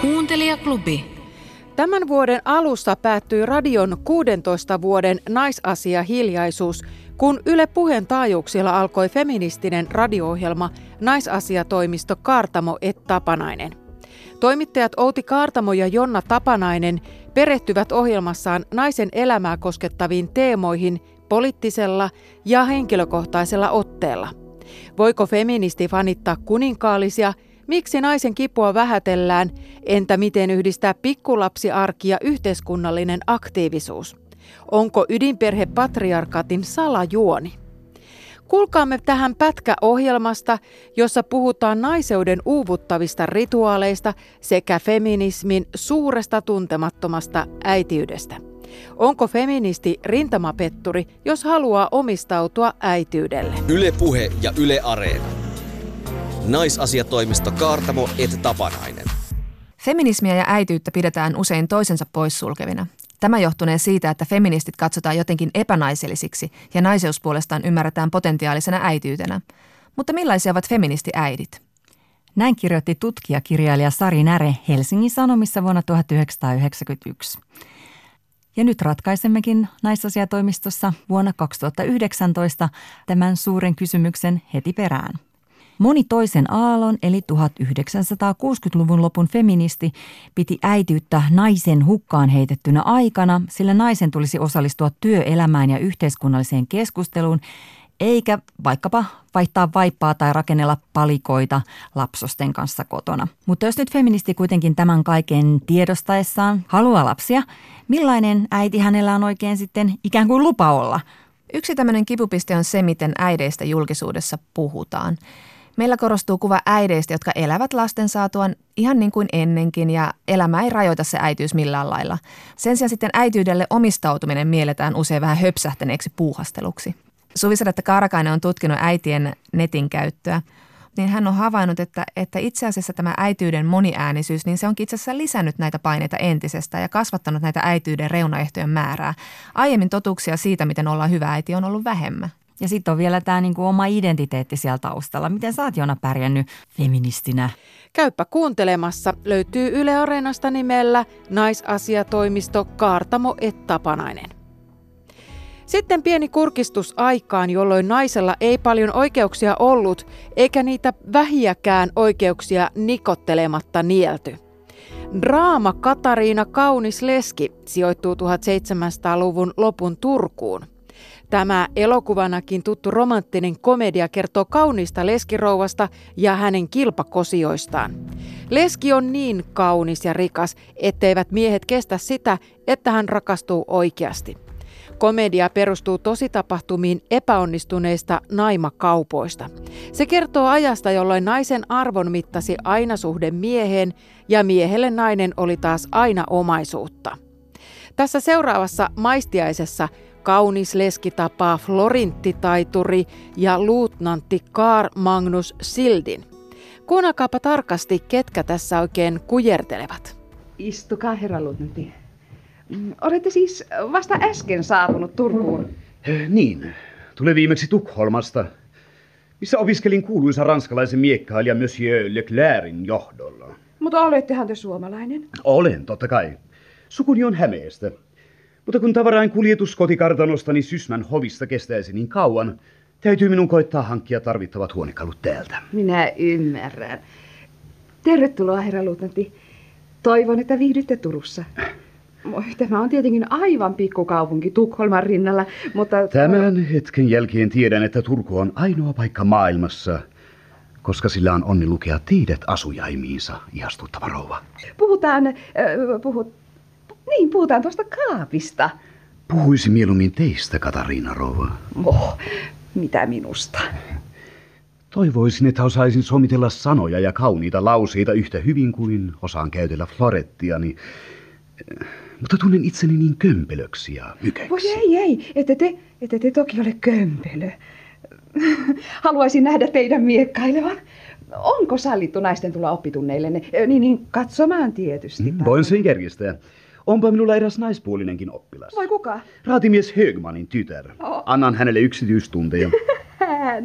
Kuuntelijaklubi. Tämän vuoden alussa päättyi radion 16 vuoden naisasia hiljaisuus, kun Yle Puheen taajuuksilla alkoi feministinen radio-ohjelma Naisasiatoimisto Kaartamo et Tapanainen. Toimittajat Outi Kaartamo ja Jonna Tapanainen perehtyvät ohjelmassaan naisen elämää koskettaviin teemoihin poliittisella ja henkilökohtaisella otteella. Voiko feministi fanittaa kuninkaallisia – Miksi naisen kipua vähätellään? Entä miten yhdistää pikkulapsiarki ja yhteiskunnallinen aktiivisuus? Onko ydinperhe patriarkaatin salajuoni? Kuulkaamme tähän pätkä ohjelmasta, jossa puhutaan naiseuden uuvuttavista rituaaleista sekä feminismin suuresta tuntemattomasta äitiydestä. Onko feministi rintamapetturi, jos haluaa omistautua äityydelle? Yle Puhe ja Yle Areena. Naisasiatoimisto Kaartamo et Tapanainen. Feminismiä ja äityyttä pidetään usein toisensa poissulkevina. Tämä johtunee siitä, että feministit katsotaan jotenkin epänaisellisiksi ja naiseus puolestaan ymmärretään potentiaalisena äityytenä. Mutta millaisia ovat feministiäidit? Näin kirjoitti tutkijakirjailija Sari Näre Helsingin Sanomissa vuonna 1991. Ja nyt ratkaisemmekin naisasiatoimistossa vuonna 2019 tämän suuren kysymyksen heti perään – Moni toisen aallon eli 1960-luvun lopun feministi piti äityyttä naisen hukkaan heitettynä aikana, sillä naisen tulisi osallistua työelämään ja yhteiskunnalliseen keskusteluun, eikä vaikkapa vaihtaa vaippaa tai rakennella palikoita lapsosten kanssa kotona. Mutta jos nyt feministi kuitenkin tämän kaiken tiedostaessaan haluaa lapsia, millainen äiti hänellä on oikein sitten ikään kuin lupa olla? Yksi tämmöinen kipupiste on se, miten äideistä julkisuudessa puhutaan. Meillä korostuu kuva äideistä, jotka elävät lasten saatuan ihan niin kuin ennenkin ja elämä ei rajoita se äitiys millään lailla. Sen sijaan sitten äityydelle omistautuminen mielletään usein vähän höpsähtäneeksi puuhasteluksi. Suvisadetta Karakainen on tutkinut äitien netin käyttöä niin hän on havainnut, että, että itse asiassa tämä äityyden moniäänisyys, niin se onkin itse asiassa lisännyt näitä paineita entisestä ja kasvattanut näitä äityyden reunaehtojen määrää. Aiemmin totuuksia siitä, miten ollaan hyvä äiti, on ollut vähemmän. Ja sitten on vielä tämä niinku oma identiteetti siellä taustalla. Miten sä oot Jona pärjännyt feministinä? Käyppä kuuntelemassa. Löytyy Yle Areenasta nimellä naisasiatoimisto Kaartamo et Tapanainen. Sitten pieni kurkistus aikaan, jolloin naisella ei paljon oikeuksia ollut, eikä niitä vähiäkään oikeuksia nikottelematta nielty. Draama Katariina Kaunis Leski sijoittuu 1700-luvun lopun Turkuun – Tämä elokuvanakin tuttu romanttinen komedia kertoo kauniista leskirouvasta ja hänen kilpakosioistaan. Leski on niin kaunis ja rikas, etteivät miehet kestä sitä, että hän rakastuu oikeasti. Komedia perustuu tositapahtumiin epäonnistuneista naimakaupoista. Se kertoo ajasta, jolloin naisen arvon mittasi aina suhde mieheen ja miehelle nainen oli taas aina omaisuutta. Tässä seuraavassa maistiaisessa kaunis leski tapaa florinttitaituri ja luutnantti Karl Magnus Sildin. Kuunnelkaapa tarkasti, ketkä tässä oikein kujertelevat. Istukaa, herra luutnantti. Mm, olette siis vasta äsken saapunut Turkuun. Eh, niin, tulee viimeksi Tukholmasta, missä opiskelin kuuluisa ranskalaisen miekkailija Monsieur Leclercin johdolla. Mutta olettehan te suomalainen? Olen, totta kai. Sukuni on Hämeestä. Mutta kun tavarain kuljetus kotikartanostani Sysmän hovista kestäisi niin kauan, täytyy minun koittaa hankkia tarvittavat huonekalut täältä. Minä ymmärrän. Tervetuloa, herra luutnantti. Toivon, että viihdytte Turussa. Tämä on tietenkin aivan pikkukaupunki Tukholman rinnalla, mutta... Tämän hetken jälkeen tiedän, että Turku on ainoa paikka maailmassa, koska sillä on onni lukea teidät asujaimiinsa, ihastuttava rouva. Puhutaan, äh, puhut, niin, puhutaan tuosta kaapista. Puhuisin mieluummin teistä, Katariina Rouva. Oh, mitä minusta? Toivoisin, että osaisin somitella sanoja ja kauniita lauseita yhtä hyvin kuin osaan käytellä florettiani. Mutta tunnen itseni niin kömpelöksi ja mykäksi. Voi ei, ei, ette te, ette te toki ole kömpelö. Haluaisin nähdä teidän miekkailevan. Onko sallittu naisten tulla oppitunneille? Niin, niin katsomaan tietysti. Mm, voin sen järjestää. Onpa minulla eräs naispuolinenkin oppilas. Voi kuka? Raatimies Högmanin tytär. Oh. Annan hänelle yksityistunteja. Hän.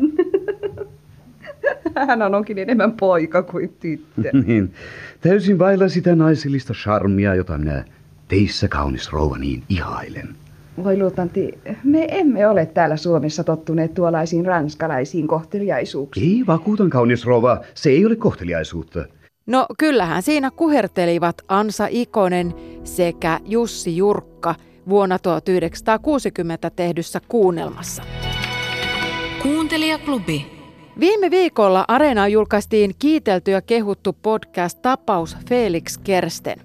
Hän onkin enemmän poika kuin tyttö. niin, täysin vailla sitä naisellista charmia, jota minä teissä kaunis rouva niin ihailen. Voi luutanti, me emme ole täällä Suomessa tottuneet tuollaisiin ranskalaisiin kohteliaisuuksiin. Ei vakuutan kaunis rouva, se ei ole kohteliaisuutta. No kyllähän siinä kuhertelivat Ansa Ikonen sekä Jussi Jurkka vuonna 1960 tehdyssä kuunnelmassa. Kuuntelijaklubi. Viime viikolla Areenaan julkaistiin kiitelty ja kehuttu podcast Tapaus Felix Kersten.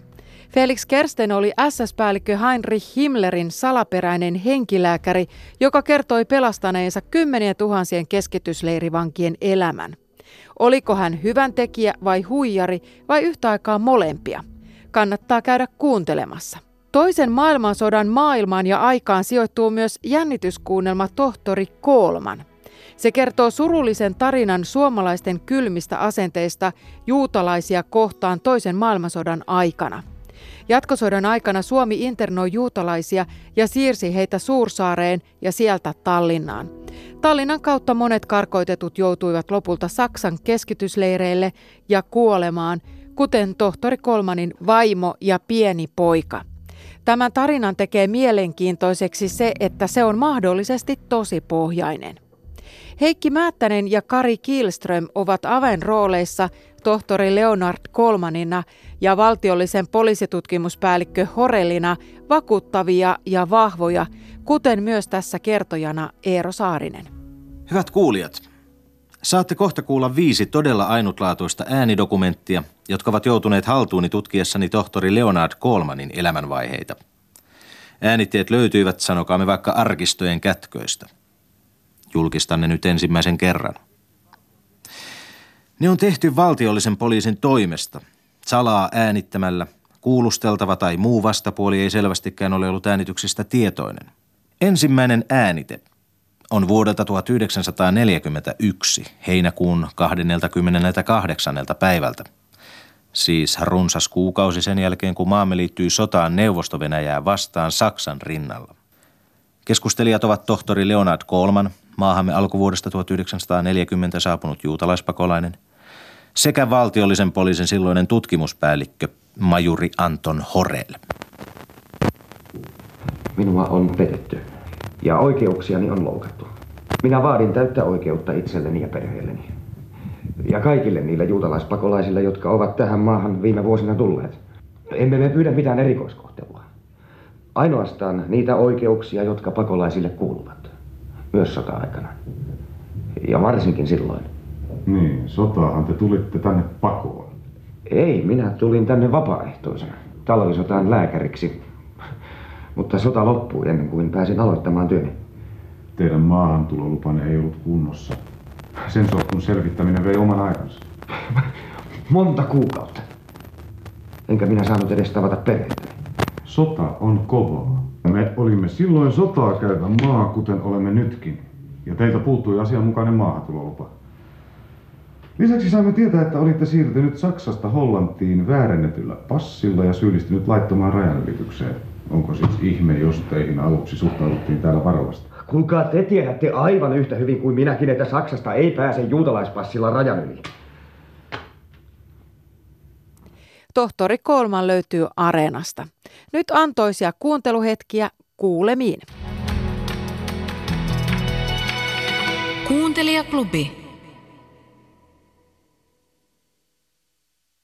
Felix Kersten oli SS-päällikkö Heinrich Himmlerin salaperäinen henkilääkäri, joka kertoi pelastaneensa kymmenien tuhansien keskitysleirivankien elämän. Oliko hän hyvän tekijä vai huijari vai yhtä aikaa molempia? Kannattaa käydä kuuntelemassa. Toisen maailmansodan maailmaan ja aikaan sijoittuu myös jännityskuunnelma Tohtori Koolman. Se kertoo surullisen tarinan suomalaisten kylmistä asenteista juutalaisia kohtaan toisen maailmansodan aikana. Jatkosodan aikana Suomi internoi juutalaisia ja siirsi heitä Suursaareen ja sieltä Tallinnaan. Tallinnan kautta monet karkoitetut joutuivat lopulta Saksan keskitysleireille ja kuolemaan, kuten tohtori Kolmanin vaimo ja pieni poika. Tämän tarinan tekee mielenkiintoiseksi se, että se on mahdollisesti tosi pohjainen. Heikki Määttänen ja Kari Kielström ovat avainrooleissa tohtori Leonard Kolmanina ja valtiollisen poliisitutkimuspäällikkö Horelina vakuuttavia ja vahvoja, kuten myös tässä kertojana Eero Saarinen. Hyvät kuulijat, saatte kohta kuulla viisi todella ainutlaatuista äänidokumenttia, jotka ovat joutuneet haltuuni tutkiessani tohtori Leonard Kolmanin elämänvaiheita. Äänitteet löytyivät, sanokaamme vaikka arkistojen kätköistä. Julkistan ne nyt ensimmäisen kerran. Ne on tehty valtiollisen poliisin toimesta, salaa äänittämällä. Kuulusteltava tai muu vastapuoli ei selvästikään ole ollut äänityksistä tietoinen. Ensimmäinen äänite on vuodelta 1941, heinäkuun 28. päivältä. Siis runsas kuukausi sen jälkeen, kun maamme liittyi sotaan neuvosto vastaan Saksan rinnalla. Keskustelijat ovat tohtori Leonard Kolman, maahamme alkuvuodesta 1940 saapunut juutalaispakolainen, sekä valtiollisen poliisin silloinen tutkimuspäällikkö majuri Anton Horel. Minua on petetty ja oikeuksiani on loukattu. Minä vaadin täyttä oikeutta itselleni ja perheelleni. Ja kaikille niille juutalaispakolaisille, jotka ovat tähän maahan viime vuosina tulleet. Emme me pyydä mitään erikoiskohtelua. Ainoastaan niitä oikeuksia, jotka pakolaisille kuuluvat. Myös sota-aikana. Ja varsinkin silloin. Niin, sotaahan te tulitte tänne pakoon. Ei, minä tulin tänne vapaaehtoisena. Talvisotaan lääkäriksi. Mutta sota loppui ennen kuin pääsin aloittamaan työni. Teidän maahantulolupanne ei ollut kunnossa. Sen sotkun selvittäminen vei oman aikansa. Monta kuukautta. Enkä minä saanut edes tavata perhettä. Sota on kovaa. Me olimme silloin sotaa käyvä maa, kuten olemme nytkin. Ja teiltä puuttui asianmukainen maahantulolupa. Lisäksi saimme tietää, että olitte siirtynyt Saksasta Hollantiin väärennetyllä passilla ja syyllistynyt laittomaan rajanylitykseen. Onko siis ihme, jos teihin aluksi suhtauduttiin täällä varovasti? Kuulkaa, te tiedätte aivan yhtä hyvin kuin minäkin, että Saksasta ei pääse juutalaispassilla rajan yli. Tohtori Kolman löytyy Areenasta. Nyt antoisia kuunteluhetkiä kuulemiin. Kuuntelijaklubi.